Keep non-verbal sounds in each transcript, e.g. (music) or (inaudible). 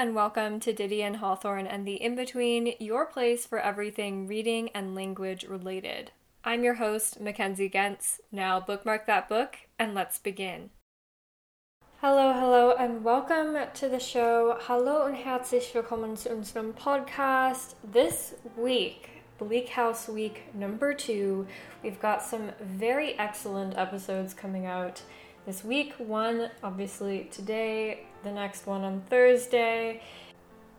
And welcome to Didion and Hawthorne and the In Between, your place for everything reading and language related. I'm your host, Mackenzie Gentz. Now bookmark that book and let's begin. Hello, hello, and welcome to the show. Hallo und herzlich willkommen zu unserem Podcast. This week, Bleak House Week number two, we've got some very excellent episodes coming out this week. One, obviously, today, the next one on Thursday,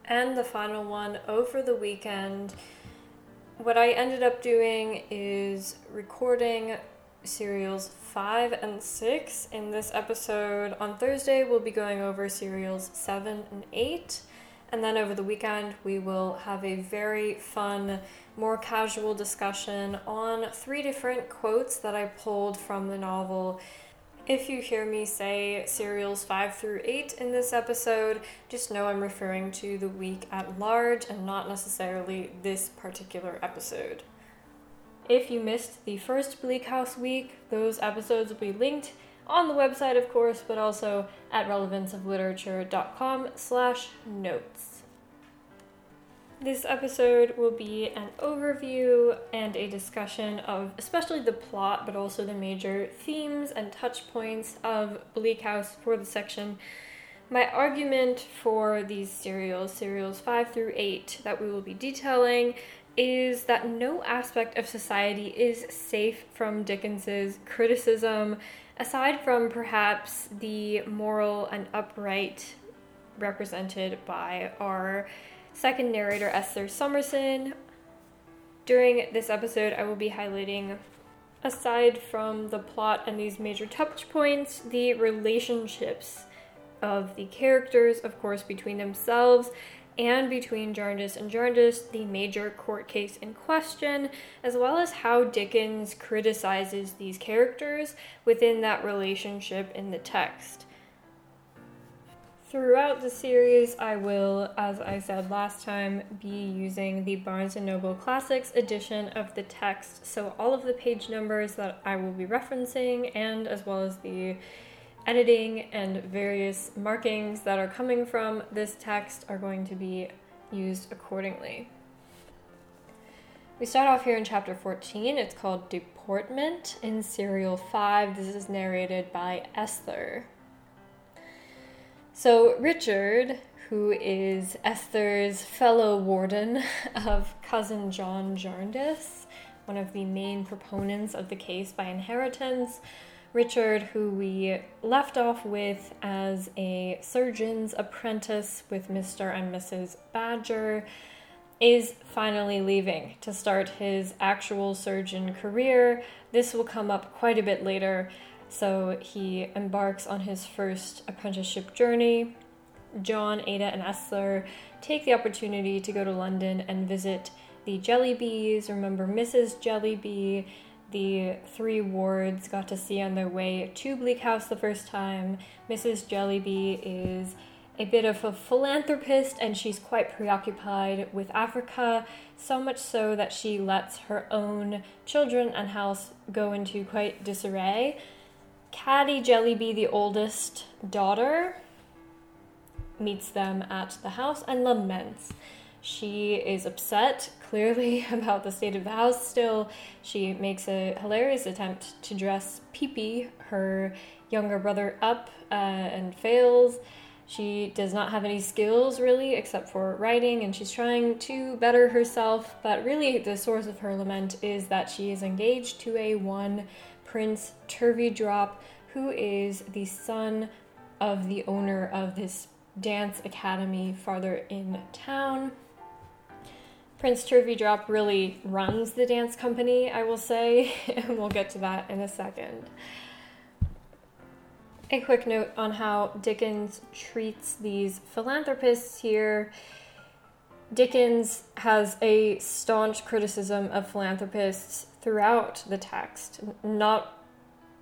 and the final one over the weekend. What I ended up doing is recording serials 5 and 6 in this episode. On Thursday, we'll be going over serials 7 and 8. And then over the weekend, we will have a very fun, more casual discussion on three different quotes that I pulled from the novel if you hear me say serials 5 through 8 in this episode, just know I'm referring to the week at large and not necessarily this particular episode. If you missed the first Bleak House week, those episodes will be linked on the website, of course, but also at relevanceofliterature.com slash notes. This episode will be an overview and a discussion of especially the plot, but also the major themes and touch points of Bleak House for the section. My argument for these serials, serials 5 through 8, that we will be detailing, is that no aspect of society is safe from Dickens's criticism, aside from perhaps the moral and upright represented by our second narrator Esther Summerson. During this episode, I will be highlighting, aside from the plot and these major touch points, the relationships of the characters, of course, between themselves and between Jarndyce and Jarndyce, the major court case in question, as well as how Dickens criticizes these characters within that relationship in the text. Throughout the series, I will, as I said last time, be using the Barnes & Noble Classics edition of the text. So all of the page numbers that I will be referencing and as well as the editing and various markings that are coming from this text are going to be used accordingly. We start off here in chapter 14. It's called Deportment in Serial 5. This is narrated by Esther. So, Richard, who is Esther's fellow warden (laughs) of cousin John Jarndyce, one of the main proponents of the case by inheritance, Richard, who we left off with as a surgeon's apprentice with Mr. and Mrs. Badger, is finally leaving to start his actual surgeon career. This will come up quite a bit later so he embarks on his first apprenticeship journey. John, Ada, and Esther take the opportunity to go to London and visit the Jellybys. Remember, Mrs. Jellyby, the three wards got to see on their way to Bleak House the first time. Mrs. Jellyby is a bit of a philanthropist and she's quite preoccupied with Africa, so much so that she lets her own children and house go into quite disarray. Caddy Jellyby, the oldest daughter, meets them at the house and laments. She is upset, clearly, (laughs) about the state of the house still. She makes a hilarious attempt to dress Peepy, her younger brother, up uh, and fails. She does not have any skills really except for writing, and she's trying to better herself. But really, the source of her lament is that she is engaged to a one Prince Turveydrop, who is the son of the owner of this dance academy farther in town. Prince Turveydrop really runs the dance company, I will say, (laughs) and we'll get to that in a second. A quick note on how Dickens treats these philanthropists here. Dickens has a staunch criticism of philanthropists throughout the text, not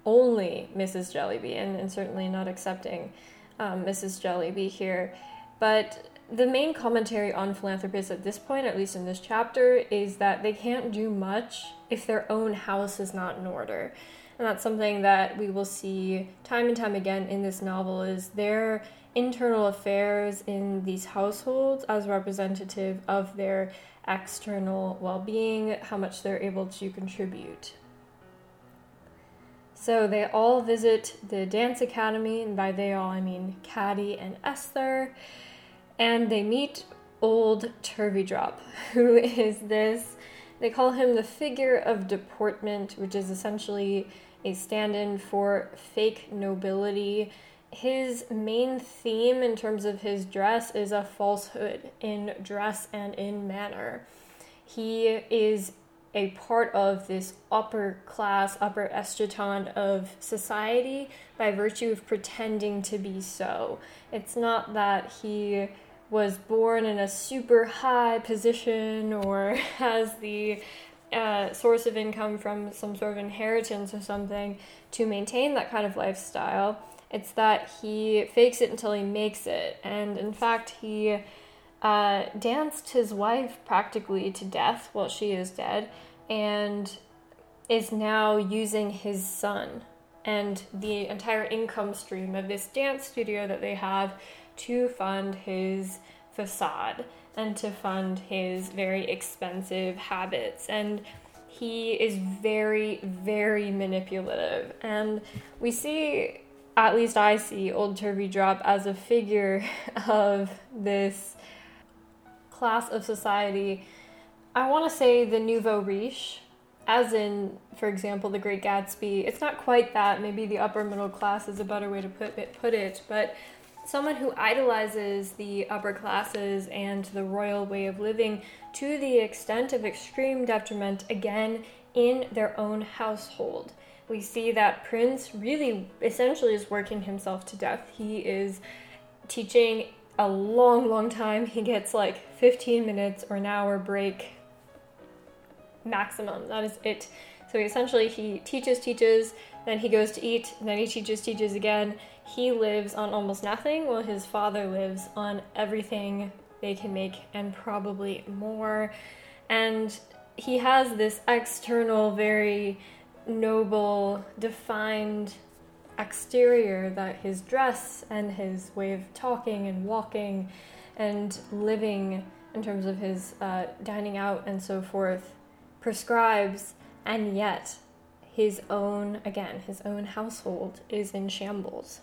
only Mrs. Jellyby, and, and certainly not accepting um, Mrs. Jellyby here, but the main commentary on philanthropists at this point, at least in this chapter, is that they can't do much if their own house is not in order. And that's something that we will see time and time again in this novel is their internal affairs in these households as representative of their external well being, how much they're able to contribute. So they all visit the dance academy, and by they all I mean Caddy and Esther, and they meet old Turveydrop, (laughs) who is this, they call him the figure of deportment, which is essentially a stand in for fake nobility. His main theme in terms of his dress is a falsehood in dress and in manner. He is a part of this upper class, upper estraton of society by virtue of pretending to be so. It's not that he was born in a super high position or (laughs) has the uh, source of income from some sort of inheritance or something to maintain that kind of lifestyle. It's that he fakes it until he makes it. And in fact, he uh, danced his wife practically to death while she is dead and is now using his son and the entire income stream of this dance studio that they have to fund his facade and to fund his very expensive habits. And he is very, very manipulative. And we see, at least I see, Old Turveydrop as a figure (laughs) of this class of society. I want to say the nouveau riche, as in, for example, the Great Gatsby. It's not quite that. Maybe the upper middle class is a better way to put it. Put it, but someone who idolizes the upper classes and the royal way of living to the extent of extreme detriment, again, in their own household. We see that Prince really essentially is working himself to death. He is teaching a long, long time. He gets like 15 minutes or an hour break maximum. That is it. So essentially, he teaches, teaches, then he goes to eat, then he teaches, teaches again, he lives on almost nothing while his father lives on everything they can make and probably more. And he has this external, very noble, defined exterior that his dress and his way of talking and walking and living in terms of his uh, dining out and so forth prescribes, and yet his own, again, his own household is in shambles.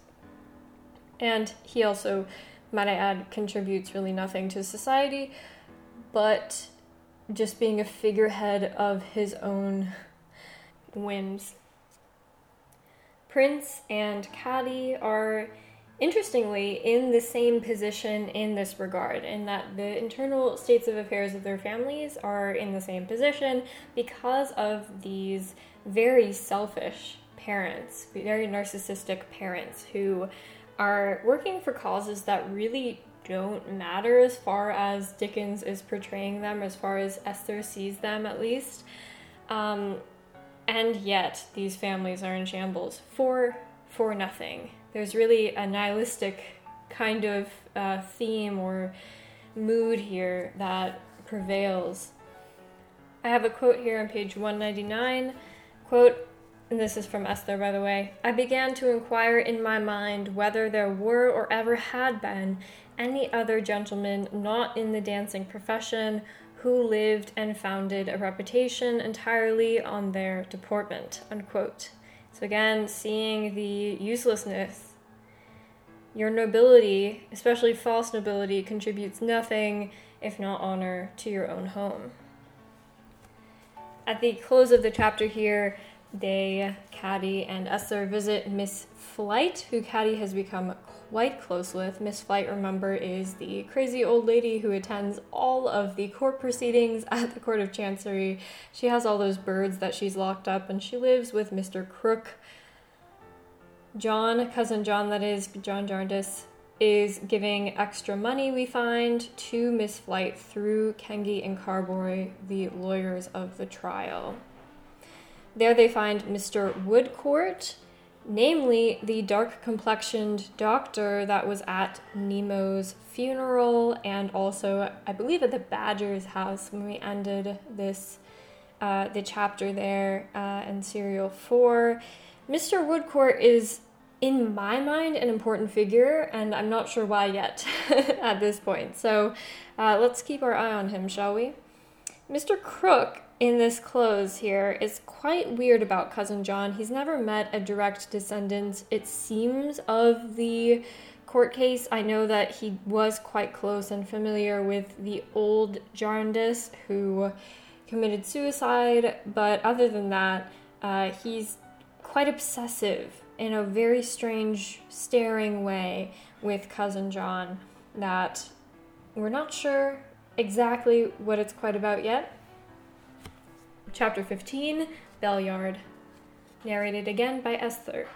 And he also, might I add, contributes really nothing to society, but just being a figurehead of his own whims. Prince and Caddy are interestingly in the same position in this regard, in that the internal states of affairs of their families are in the same position because of these very selfish parents, very narcissistic parents who are working for causes that really don't matter as far as Dickens is portraying them, as far as Esther sees them at least. Um, and yet, these families are in shambles for for nothing. There's really a nihilistic kind of uh, theme or mood here that prevails. I have a quote here on page 199. Quote, and this is from Esther, by the way, I began to inquire in my mind whether there were or ever had been any other gentlemen not in the dancing profession who lived and founded a reputation entirely on their deportment. Unquote. So, again, seeing the uselessness. Your nobility, especially false nobility, contributes nothing, if not honor, to your own home. At the close of the chapter here, they, Caddy, and Esther visit Miss Flite, who Caddy has become quite close with. Miss Flite, remember, is the crazy old lady who attends all of the court proceedings (laughs) at the Court of Chancery. She has all those birds that she's locked up, and she lives with Mr. Krook. John, cousin John, that is, John Jarndyce, is giving extra money, we find, to Miss Flite through Kenge and Carboy, the lawyers of the trial. There they find Mr. Woodcourt, namely the dark complexioned doctor that was at Nemo's funeral and also, I believe, at the Badger's house when we ended this. Uh, the chapter there uh, in serial four. Mr. Woodcourt is in my mind, an important figure, and I'm not sure why yet (laughs) at this point. So uh, let's keep our eye on him, shall we? Mr. Krook in this close here is quite weird about Cousin John. He's never met a direct descendant, it seems, of the court case. I know that he was quite close and familiar with the old Jarndyce who committed suicide, but other than that, uh, he's quite obsessive in a very strange, staring way with Cousin John that we're not sure exactly what it's quite about yet. Chapter 15 Bellyard. Narrated again by Esther.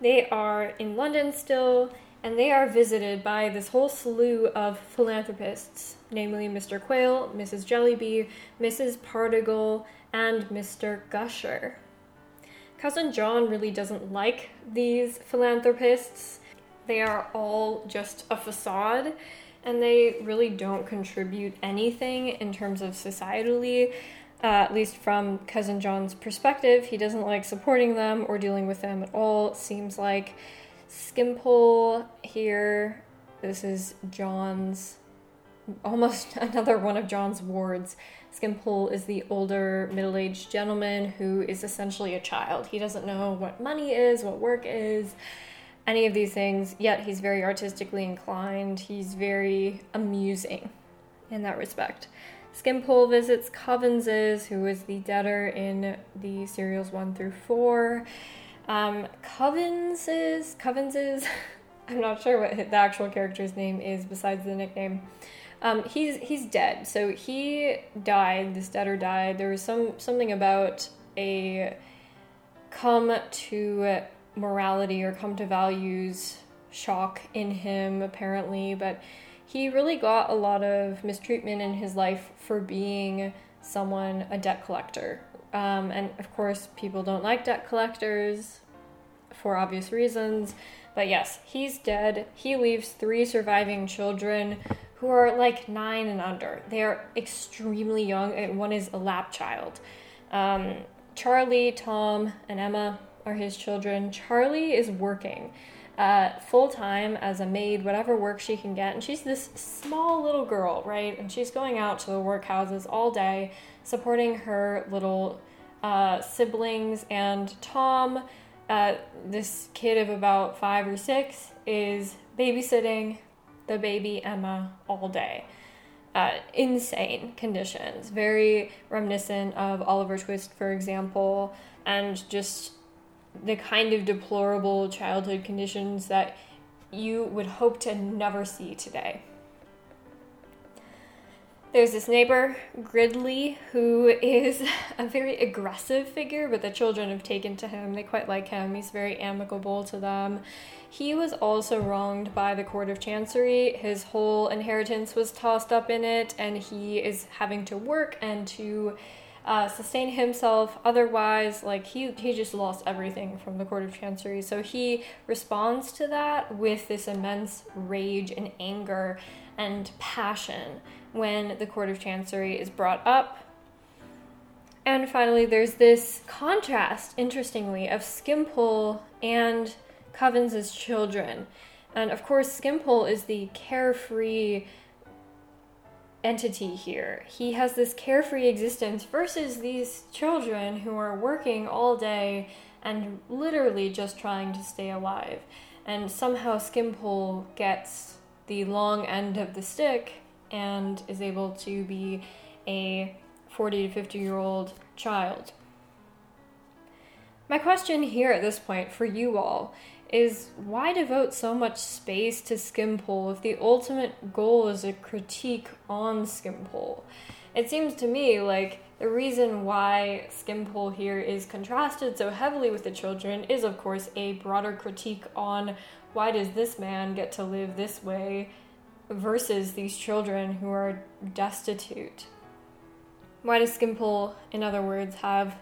They are in London still, and they are visited by this whole slew of philanthropists, namely Mr. Quale, Mrs. Jellyby, Mrs. Pardiggle, and Mr. Gusher. Cousin John really doesn't like these philanthropists. They are all just a facade and they really don't contribute anything in terms of societally. Uh, at least from cousin John's perspective, he doesn't like supporting them or dealing with them at all. seems like Skimpole here. This is John's, almost (laughs) another one of John's wards. Skimpole is the older middle aged gentleman who is essentially a child. He doesn't know what money is, what work is any of these things, yet he's very artistically inclined. He's very amusing in that respect. Skimpole visits Coavinses, who is the debtor in the serials 1 through 4. Um, Coavinses, Coavinses, (laughs) I'm not sure what the actual character's name is besides the nickname. Um, he's he's dead. So he died. This debtor died. There was some something about a come to morality or come to values shock in him, apparently, but he really got a lot of mistreatment in his life for being someone, a debt collector. Um, and of course, people don't like debt collectors for obvious reasons. But yes, he's dead. He leaves three surviving children who are like nine and under. They are extremely young. One is a lap child. Um, Charlie, Tom, and Emma are his children. Charlie is working uh, full time as a maid, whatever work she can get. And she's this small little girl, right? And she's going out to the workhouses all day, supporting her little uh, siblings. And Tom, uh, this kid of about five or six, is babysitting the baby Emma all day. Uh, insane conditions, very reminiscent of Oliver Twist, for example, and just the kind of deplorable childhood conditions that you would hope to never see today. There's this neighbor, Gridley, who is (laughs) a very aggressive figure, but the children have taken to him. They quite like him. He's very amicable to them. He was also wronged by the Court of Chancery. His whole inheritance was tossed up in it, and he is having to work and to uh, sustain himself. Otherwise, like he he just lost everything from the Court of Chancery. So he responds to that with this immense rage and anger and passion when the Court of Chancery is brought up. And finally, there's this contrast, interestingly, of Skimpole and Covens's children. And of course, Skimpole is the carefree, entity here. He has this carefree existence versus these children who are working all day and literally just trying to stay alive. And somehow Skimpole gets the long end of the stick and is able to be a 40 to 50 year old child. My question here at this point for you all is why devote so much space to Skimpole if the ultimate goal is a critique on Skimpole? It seems to me like the reason why Skimpole here is contrasted so heavily with the children is, of course, a broader critique on why does this man get to live this way versus these children who are destitute. Why does Skimpole, in other words, have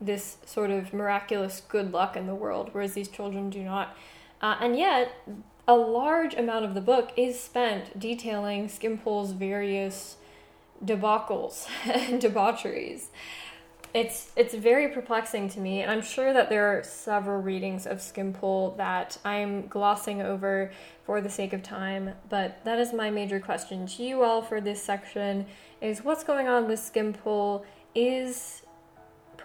this sort of miraculous good luck in the world, whereas these children do not. Uh, and yet, a large amount of the book is spent detailing Skimpole's various debacles (laughs) and debaucheries. it's it's very perplexing to me, and I'm sure that there are several readings of Skimpole that I'm glossing over for the sake of time. But that is my major question to you all for this section: is what's going on with Skimpole? Is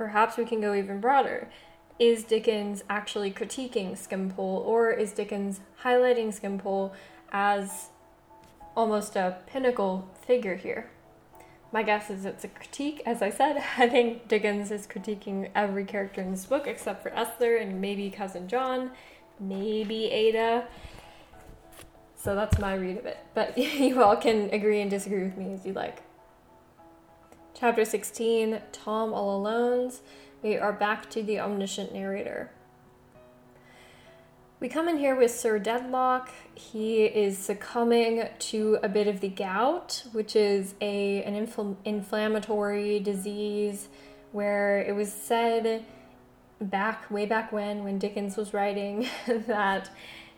perhaps we can go even broader. Is Dickens actually critiquing Skimpole, or is Dickens highlighting Skimpole as almost a pinnacle figure here? My guess is it's a critique. As I said, (laughs) I think Dickens is critiquing every character in this book except for Esther and maybe Cousin John, maybe Ada. So that's my read of it. But (laughs) you all can agree and disagree with me as you like. Chapter 16 Tom All Alones. We are back to the omniscient narrator. We come in here with Sir Dedlock. He is succumbing to a bit of the gout, which is a an infl- inflammatory disease where it was said back way back when when Dickens was writing (laughs) that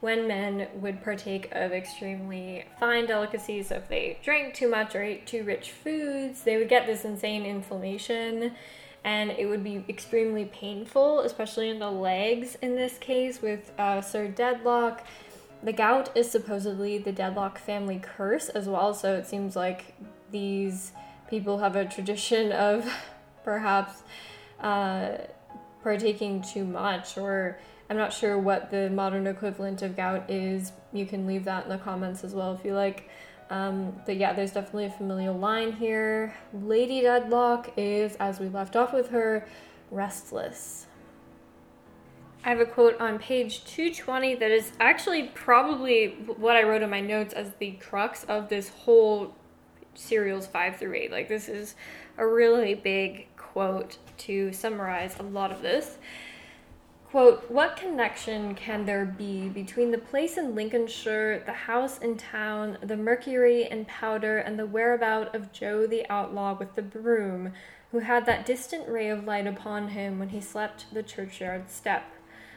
when men would partake of extremely fine delicacies, so if they drank too much or ate too rich foods, they would get this insane inflammation and it would be extremely painful, especially in the legs in this case with uh, Sir Dedlock. The gout is supposedly the Dedlock family curse as well, so it seems like these people have a tradition of (laughs) perhaps uh, partaking too much, or I'm not sure what the modern equivalent of gout is. You can leave that in the comments as well if you like. Um, but yeah, there's definitely a familial line here. Lady Dedlock is, as we left off with her, restless. I have a quote on page 220 that is actually probably what I wrote in my notes as the crux of this whole serials 5 through 8. Like, this is a really big quote to summarize a lot of this. Quote, what connection can there be between the place in Lincolnshire, the house in town, the mercury and powder, and the whereabout of Jo the outlaw with the broom, who had that distant ray of light upon him when he slept the churchyard step?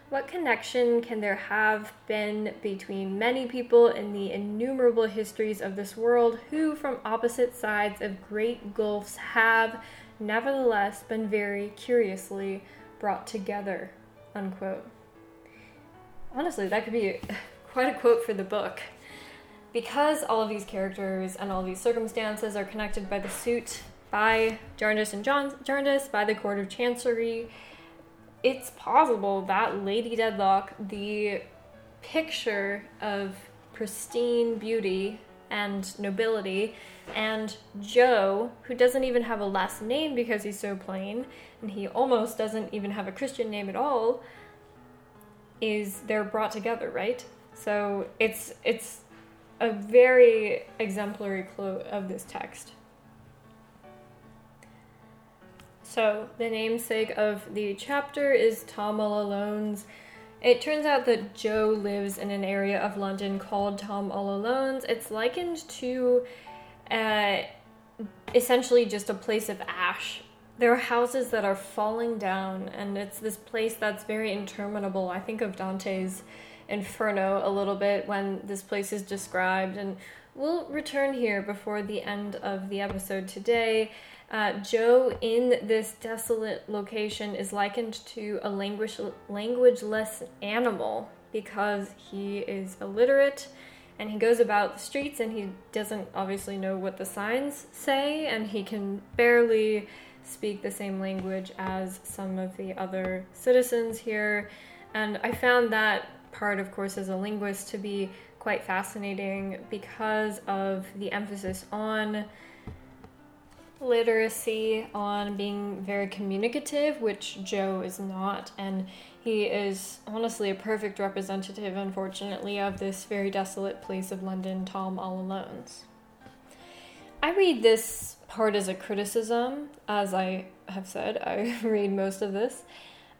What connection can there have been between many people in the innumerable histories of this world who, from opposite sides of great gulfs, have, nevertheless, been very curiously brought together? Unquote. Honestly, that could be (laughs) quite a quote for the book. Because all of these characters and all these circumstances are connected by the suit by Jarndyce and John Jarndyce by the Court of Chancery, it's possible that Lady Dedlock, the picture of pristine beauty and nobility, and Jo, who doesn't even have a last name because he's so plain, and he almost doesn't even have a Christian name at all, is they're brought together, right? So it's it's a very exemplary quote of this text. So the namesake of the chapter is Tom All Alones. It turns out that Jo lives in an area of London called Tom All Alones. It's likened to uh, essentially just a place of ash. There are houses that are falling down, and it's this place that's very interminable. I think of Dante's Inferno a little bit when this place is described, and we'll return here before the end of the episode today. Uh, Jo in this desolate location is likened to a language languageless animal because he is illiterate and he goes about the streets and he doesn't obviously know what the signs say and he can barely speak the same language as some of the other citizens here. And i found that part of course as a linguist to be quite fascinating because of the emphasis on literacy on being very communicative which jo is not and he is honestly a perfect representative, unfortunately, of this very desolate place of London, Tom All Alones. I read this part as a criticism, as I have said, (laughs) I read most of this.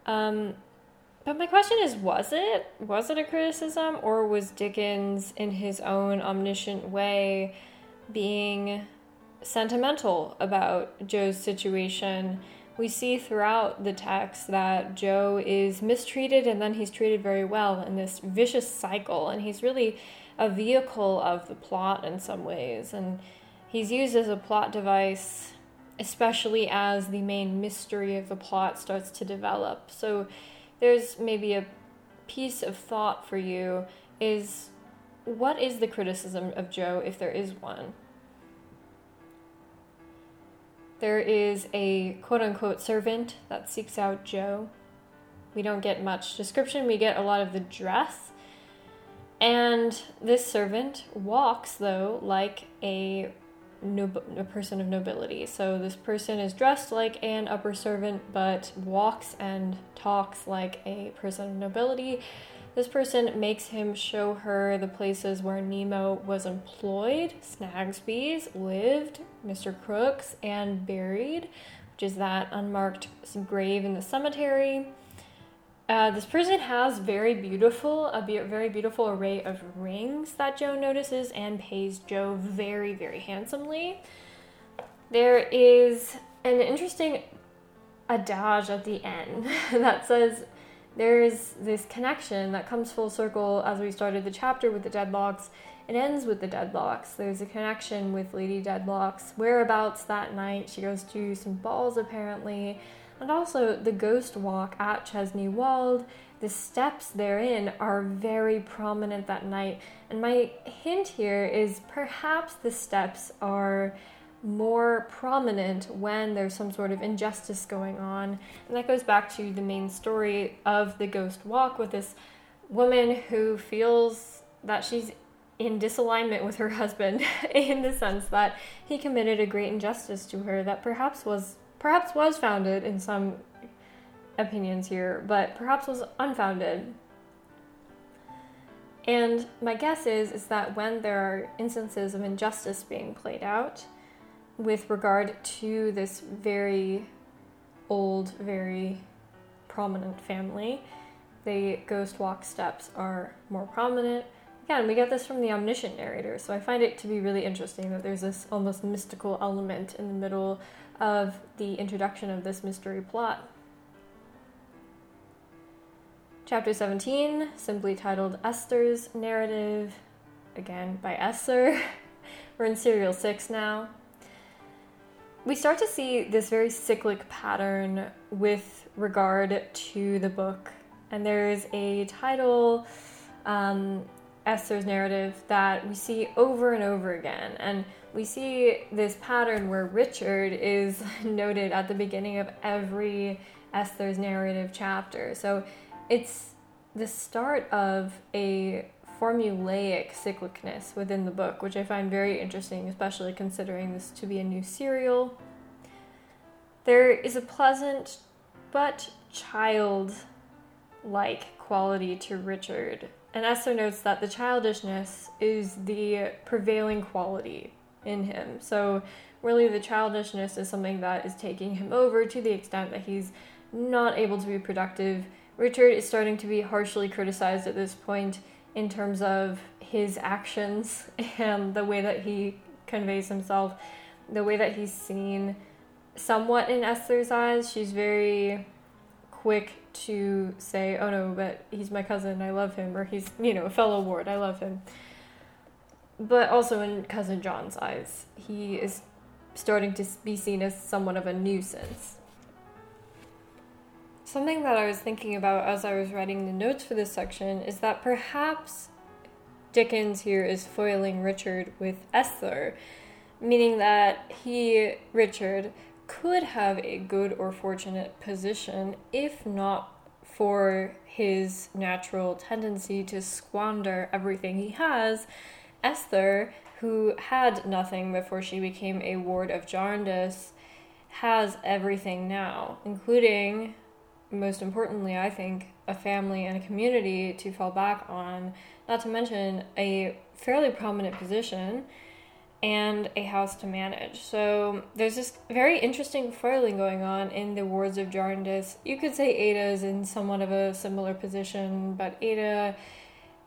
Um, but my question is was it? Was it a criticism, or was Dickens, in his own omniscient way, being sentimental about Jo's situation? we see throughout the text that Jo is mistreated and then he's treated very well in this vicious cycle. And he's really a vehicle of the plot in some ways. And he's used as a plot device especially as the main mystery of the plot starts to develop. So there's maybe a piece of thought for you is what is the criticism of Jo if there is one? There is a quote unquote servant that seeks out Jo. We don't get much description, we get a lot of the dress. And this servant walks, though, like a nob- a person of nobility. So this person is dressed like an upper servant, but walks and talks like a person of nobility. This person makes him show her the places where Nemo was employed, Snagsby's, lived, Mr. Krook's, and buried, which is that unmarked grave in the cemetery. Uh, this person has very beautiful, a be- very beautiful array of rings that Jo notices and pays Jo very, very handsomely. There is an interesting adage at the end (laughs) that says there's this connection that comes full circle as we started the chapter with the Dedlocks. It ends with the Dedlocks. There's a connection with Lady Dedlock's whereabouts that night. She goes to some balls apparently and also the ghost walk at Chesney Wold. The steps therein are very prominent that night, and my hint here is perhaps the steps are more prominent when there's some sort of injustice going on. And that goes back to the main story of the ghost walk with this woman who feels that she's in disalignment with her (laughs) husband in the sense that he committed a great injustice to her that perhaps was perhaps was founded in some opinions here, but perhaps was unfounded. And my guess is is that when there are instances of injustice being played out with regard to this very old, very prominent family, the ghost walk steps are more prominent. Again, we get this from the omniscient narrator, so I find it to be really interesting that there's this almost mystical element in the middle of the introduction of this mystery plot. Chapter 17, simply titled Esther's Narrative, again by Esther. (laughs) We're in serial 6 now. We start to see this very cyclic pattern with regard to the book, and there's a title, um, Esther's Narrative, that we see over and over again. And we see this pattern where Richard is (laughs) noted at the beginning of every Esther's narrative chapter. So it's the start of a formulaic cyclicness within the book, which I find very interesting, especially considering this to be a new serial. There is a pleasant but child like quality to Richard, and Esther notes that the childishness is the prevailing quality in him. So, really, the childishness is something that is taking him over to the extent that he's not able to be productive. Richard is starting to be harshly criticized at this point in terms of his actions (laughs) and the way that he conveys himself, the way that he's seen somewhat in Esther's eyes. She's very quick to say, oh no, but he's my cousin, I love him, or he's, you know, a fellow ward, I love him but also in cousin John's eyes, he is starting to be seen as somewhat of a nuisance. Something that I was thinking about as I was writing the notes for this section is that perhaps Dickens here is foiling Richard with Esther, meaning that he, Richard, could have a good or fortunate position if not for his natural tendency to squander everything he has. Esther, who had nothing before she became a ward of Jarndyce, has everything now, including, most importantly, I think, a family and a community to fall back on, not to mention a fairly prominent position and a house to manage. So there's this very interesting foiling going on in the wards of Jarndyce. You could say Ada is in somewhat of a similar position, but Ada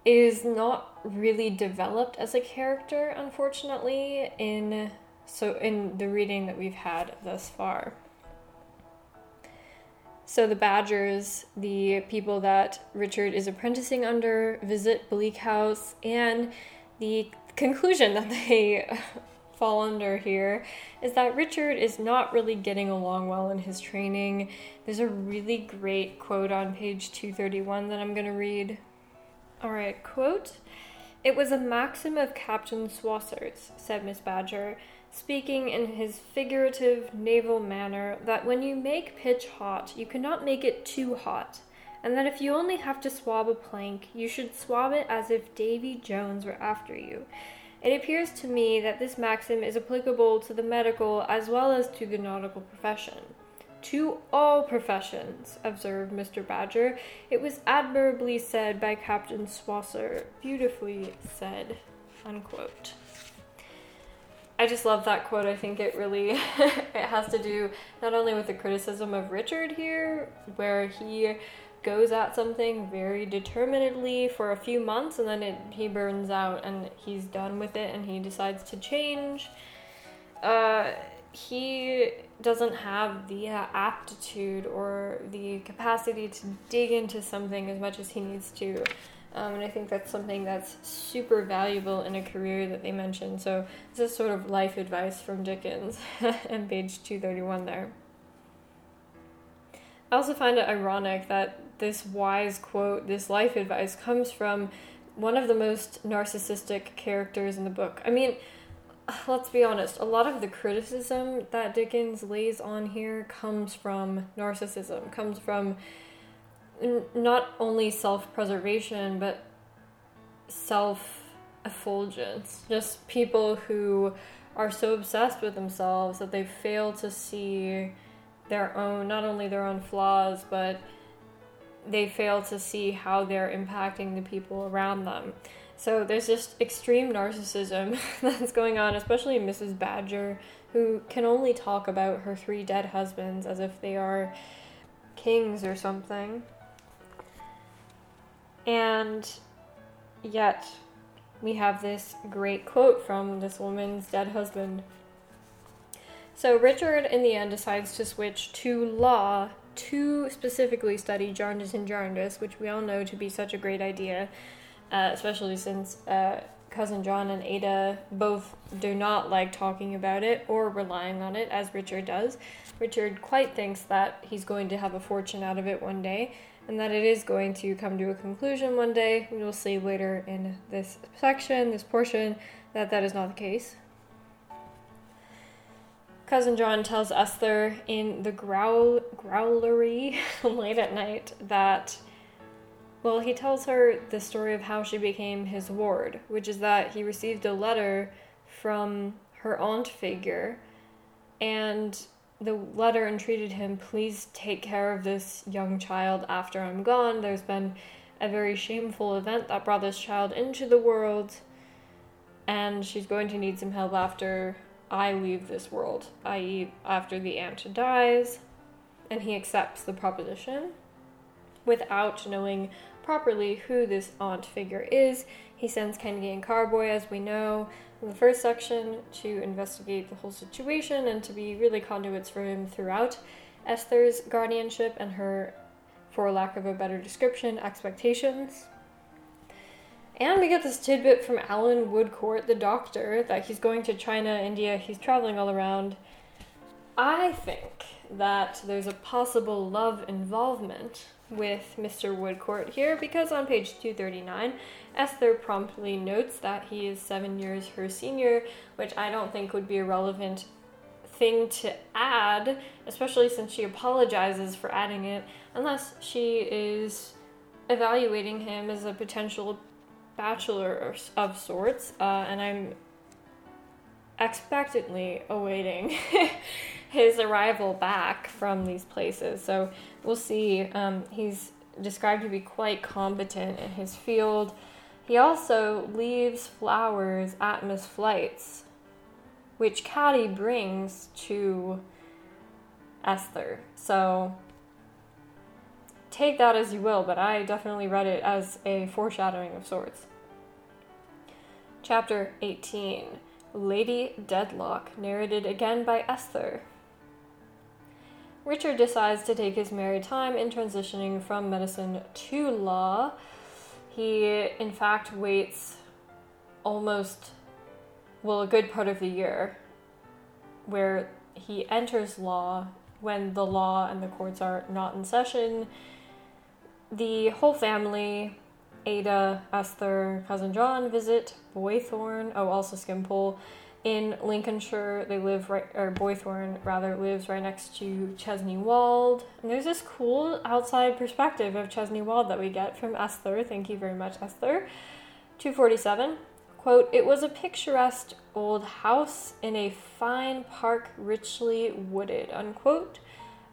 is not really developed as a character unfortunately in so in the reading that we've had thus far so the badgers the people that richard is apprenticing under visit bleak house and the conclusion that they (laughs) fall under here is that Richard is not really getting along well in his training. There's a really great quote on page 231 that I'm going to read. All right, quote It was a maxim of Captain Swosser's, said Miss Badger, speaking in his figurative naval manner, that when you make pitch hot, you cannot make it too hot and that if you only have to swab a plank, you should swab it as if Davy Jones were after you. It appears to me that this maxim is applicable to the medical as well as to the nautical profession. To all professions, observed Mr. Badger. It was admirably said by Captain Swosser. Beautifully said. Unquote. I just love that quote. I think it really (laughs) it has to do not only with the criticism of Richard here, where he goes at something very determinedly for a few months and then it, he burns out and he's done with it and he decides to change. Uh, he doesn't have the aptitude or the capacity to dig into something as much as he needs to. Um, and I think that's something that's super valuable in a career that they mentioned. So, this is sort of life advice from Dickens (laughs) and page 231 there. I also find it ironic that this wise quote, this life advice, comes from one of the most narcissistic characters in the book. I mean, (sighs) let's be honest, a lot of the criticism that Dickens lays on here comes from narcissism, comes from n- not only self preservation, but self effulgence. Just people who are so obsessed with themselves that they fail to see their own, not only their own flaws, but they fail to see how they're impacting the people around them. So there's just extreme narcissism (laughs) that's going on, especially Mrs. Badger, who can only talk about her three dead husbands as if they are kings or something. And yet, we have this great quote from this woman's dead husband. So, Richard in the end decides to switch to law to specifically study Jarndyce and Jarndyce, which we all know to be such a great idea, uh, especially since uh, cousin John and Ada both do not like talking about it or relying on it as Richard does. Richard quite thinks that he's going to have a fortune out of it one day and that it is going to come to a conclusion one day. We will see later in this section, this portion, that that is not the case. Cousin John tells Esther in the growl growlery (laughs) late at night that well, he tells her the story of how she became his ward, which is that he received a letter from her aunt figure and the letter entreated him, please take care of this young child after I'm gone. There's been a very shameful event that brought this child into the world, and she's going to need some help after I leave this world, i.e., after the aunt dies, and he accepts the proposition without knowing properly who this aunt figure is. He sends Kennedy and Carboy, as we know in the first section, to investigate the whole situation and to be really conduits for him throughout Esther's guardianship and her, for lack of a better description, expectations. And we get this tidbit from Alan Woodcourt, the doctor, that he's going to China, India, he's traveling all around. I think that there's a possible love involvement with Mr. Woodcourt here because on page 239, Esther promptly notes that he is seven years her senior, which I don't think would be a relevant thing to add, especially since she apologizes for adding it, unless she is evaluating him as a potential bachelor of sorts, uh, and I'm expectantly awaiting (laughs) his arrival back from these places. So we'll see. Um, he's described to be quite competent in his field. He also leaves flowers at Miss Flite's, which Caddy brings to Esther. So take that as you will, but I definitely read it as a foreshadowing of sorts. Chapter 18 Lady Dedlock, narrated again by Esther. Richard decides to take his merry time in transitioning from medicine to law. He, in fact, waits almost well, a good part of the year where he enters law when the law and the courts are not in session. The whole family, Ada, Esther, cousin John, visit Boythorn. Oh, also Skimpole in Lincolnshire. They live right, or Boythorn rather, lives right next to Chesney Wold. And there's this cool outside perspective of Chesney Wold that we get from Esther. Thank you very much, Esther. 247. Quote, it was a picturesque old house in a fine park richly wooded, unquote.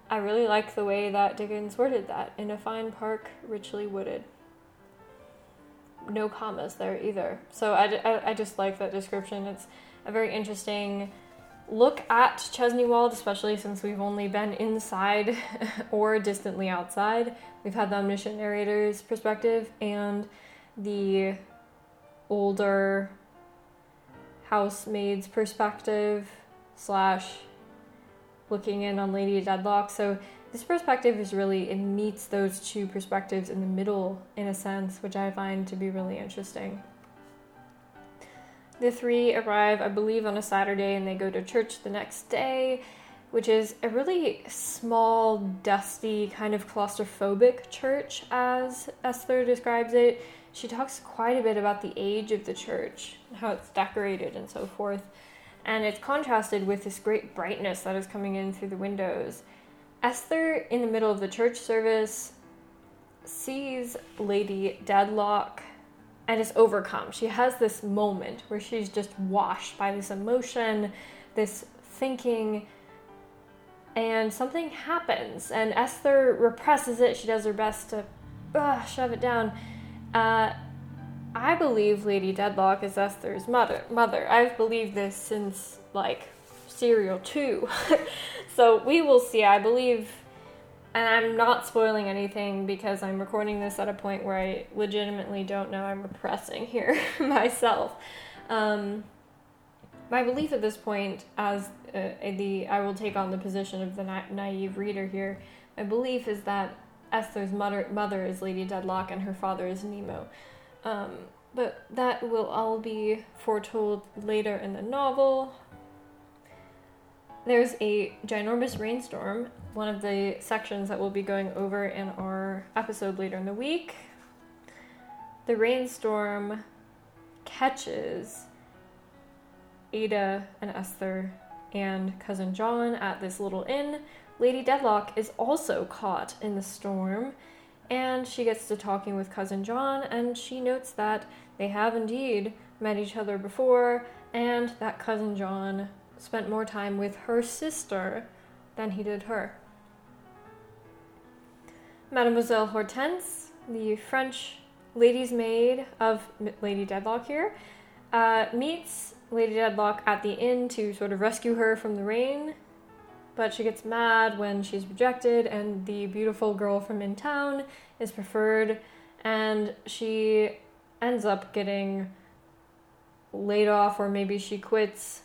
I really like the way that Dickens worded that. In a fine park richly wooded. No commas there either. So I, I, I just like that description. It's a very interesting look at Chesney Wold, especially since we've only been inside (laughs) or distantly outside. We've had the omniscient narrator's perspective and the older housemaid's perspective slash looking in on Lady Dedlock. So this perspective is really it meets those two perspectives in the middle in a sense, which I find to be really interesting. The three arrive, I believe, on a Saturday and they go to church the next day, which is a really small, dusty, kind of claustrophobic church, as Esther describes it she talks quite a bit about the age of the church, how it's decorated, and so forth. And it's contrasted with this great brightness that is coming in through the windows. Esther, in the middle of the church service, sees Lady Dedlock and is overcome. She has this moment where she's just washed by this emotion, this thinking, and something happens. And Esther represses it. She does her best to uh, shove it down. Uh, I believe Lady Dedlock is Esther's mother. Mother. I've believed this since like Serial two. (laughs) so we will see. I believe, and I'm not spoiling anything because I'm recording this at a point where I legitimately don't know. I'm repressing here (laughs) myself. Um, my belief at this point, as uh, the I will take on the position of the na- naive reader here. My belief is that Esther's mother, mother is Lady Dedlock and her father is Nemo. Um, but that will all be foretold later in the novel. There's a ginormous rainstorm, one of the sections that we'll be going over in our episode later in the week. The rainstorm catches Ada and Esther and cousin John at this little inn Lady Dedlock is also caught in the storm, and she gets to talking with Cousin John, and she notes that they have indeed met each other before, and that Cousin John spent more time with her sister than he did her. Mademoiselle Hortense, the French lady's maid of Lady Dedlock here, uh, meets Lady Dedlock at the inn to sort of rescue her from the rain but she gets mad when she's rejected, and the beautiful girl from in town is preferred, and she ends up getting laid off, or maybe she quits.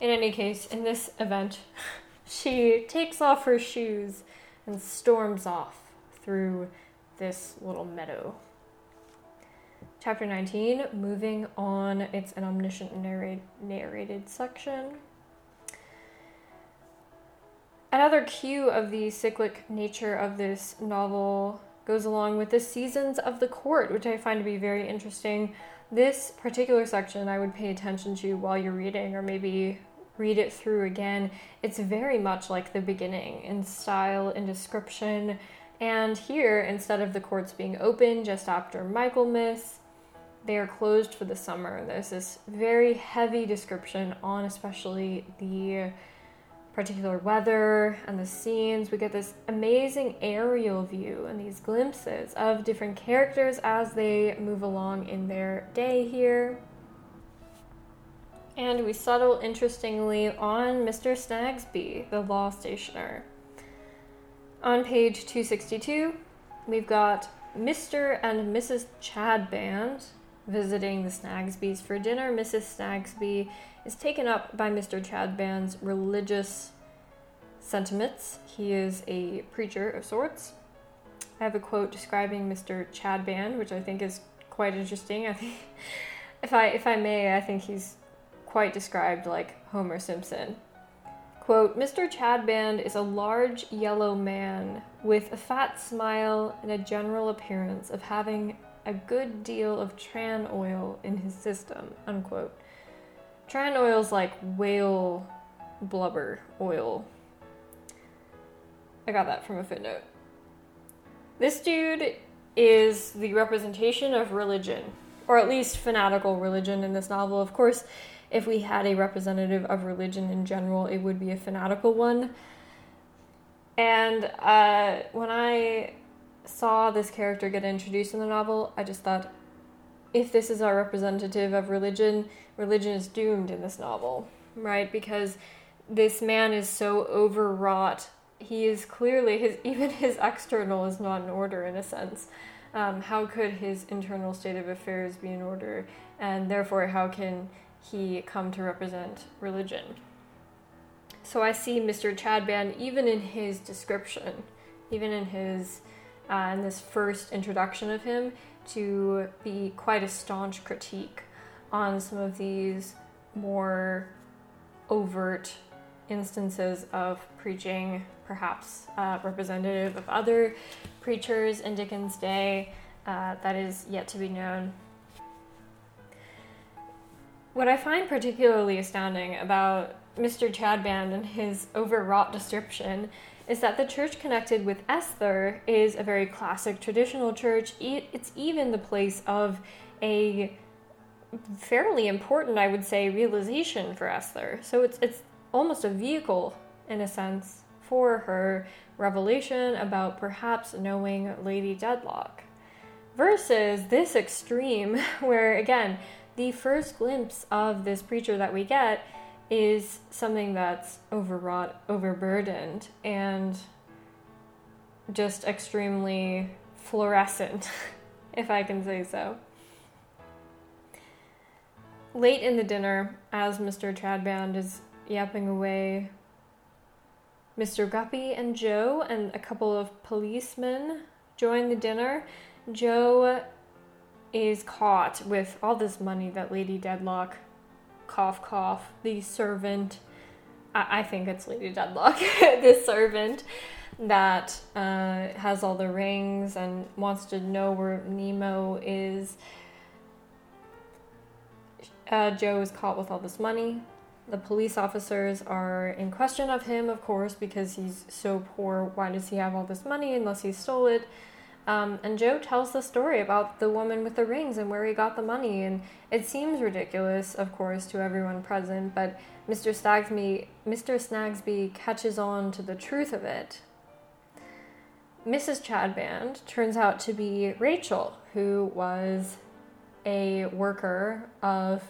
In any case, in this event, she takes off her shoes and storms off through this little meadow. Chapter 19, moving on, it's an omniscient narrate, narrated section. Another cue of the cyclic nature of this novel goes along with the seasons of the court, which I find to be very interesting. This particular section I would pay attention to while you're reading, or maybe read it through again. It's very much like the beginning in style and description. And here, instead of the courts being open just after Michaelmas, they are closed for the summer. There's this very heavy description on especially the particular weather and the scenes. We get this amazing aerial view and these glimpses of different characters as they move along in their day here. And we settle interestingly on Mr. Snagsby, the law stationer. On page 262, we've got Mr. and Mrs. Chadband visiting the Snagsbys for dinner. Mrs. Snagsby is taken up by Mr. Chadband's religious sentiments. He is a preacher of sorts. I have a quote describing Mr. Chadband, which I think is quite interesting. I think, if I if I may, I think he's quite described like Homer Simpson. Quote Mr. Chadband is a large yellow man with a fat smile and a general appearance of having a good deal of tran oil in his system. Unquote. Tran oil's like whale blubber oil. I got that from a footnote. This dude is the representation of religion, or at least fanatical religion in this novel. Of course, if we had a representative of religion in general, it would be a fanatical one. And uh, when I saw this character get introduced in the novel, I just thought, if this is our representative of religion, religion is doomed in this novel, right? Because this man is so overwrought. He is clearly his (laughs) even his external is not in order in a sense. Um, how could his internal state of affairs be in order, and therefore how can he come to represent religion? So I see Mr. Chadband even in his description, even in his uh, in this first introduction of him, to be quite a staunch critique on some of these more overt instances of preaching, perhaps uh, representative of other preachers in Dickens' day, uh, that is yet to be known. What I find particularly astounding about Mr. Chadband and his overwrought description is that the church connected with Esther is a very classic traditional church. It's even the place of a fairly important, I would say, realization for Esther. So it's it's almost a vehicle in a sense for her revelation about perhaps knowing Lady Dedlock. Versus this extreme, (laughs) where again, the first glimpse of this preacher that we get is something that's overwrought, overburdened, and just extremely fluorescent, (laughs) if I can say so. Late in the dinner, as Mr. Chadband is yapping away, Mr. Guppy and Jo and a couple of policemen join the dinner. Jo is caught with all this money that Lady Dedlock cough cough the servant I, I think it's Lady Dedlock, (laughs) the servant that uh, has all the rings and wants to know where Nemo is. Uh, Jo is caught with all this money. The police officers are in question of him, of course, because he's so poor. Why does he have all this money unless he stole it? Um, and Jo tells the story about the woman with the rings and where he got the money. And it seems ridiculous, of course, to everyone present, but Mr. Mr. Snagsby catches on to the truth of it. Mrs. Chadband turns out to be Rachel, who was a worker of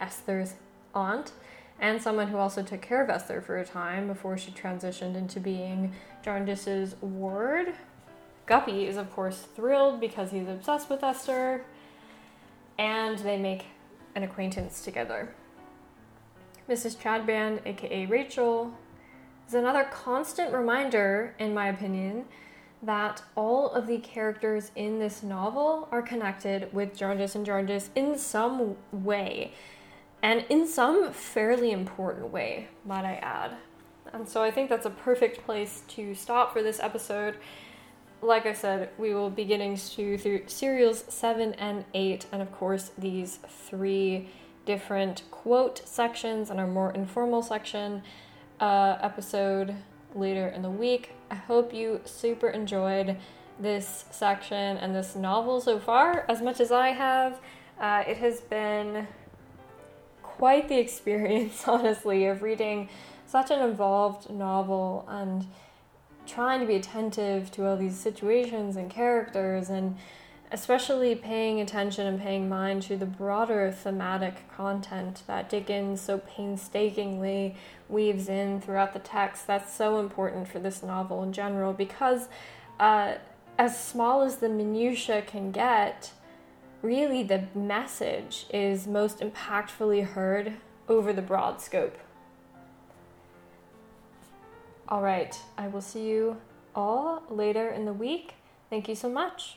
Esther's aunt and someone who also took care of Esther for a time before she transitioned into being Jarndyce's ward Guppy is, of course, thrilled because he's obsessed with Esther, and they make an acquaintance together. Mrs. Chadband, aka Rachel, is another constant reminder, in my opinion, that all of the characters in this novel are connected with Jarndyce and Jarndyce in some way, and in some fairly important way, might I add. And so I think that's a perfect place to stop for this episode like I said, we will be getting to through serials 7 and 8, and of course, these three different quote sections and our more informal section uh, episode later in the week. I hope you super enjoyed this section and this novel so far as much as I have. Uh, it has been quite the (laughs) experience, honestly, of reading such an involved novel and trying to be attentive to all these situations and characters and especially paying attention and paying mind to the broader thematic content that Dickens so painstakingly weaves in throughout the text. That's so important for this novel in general because, uh, as small as the minutiae can get, really the message is most impactfully heard over the broad scope all right, I will see you all later in the week. Thank you so much.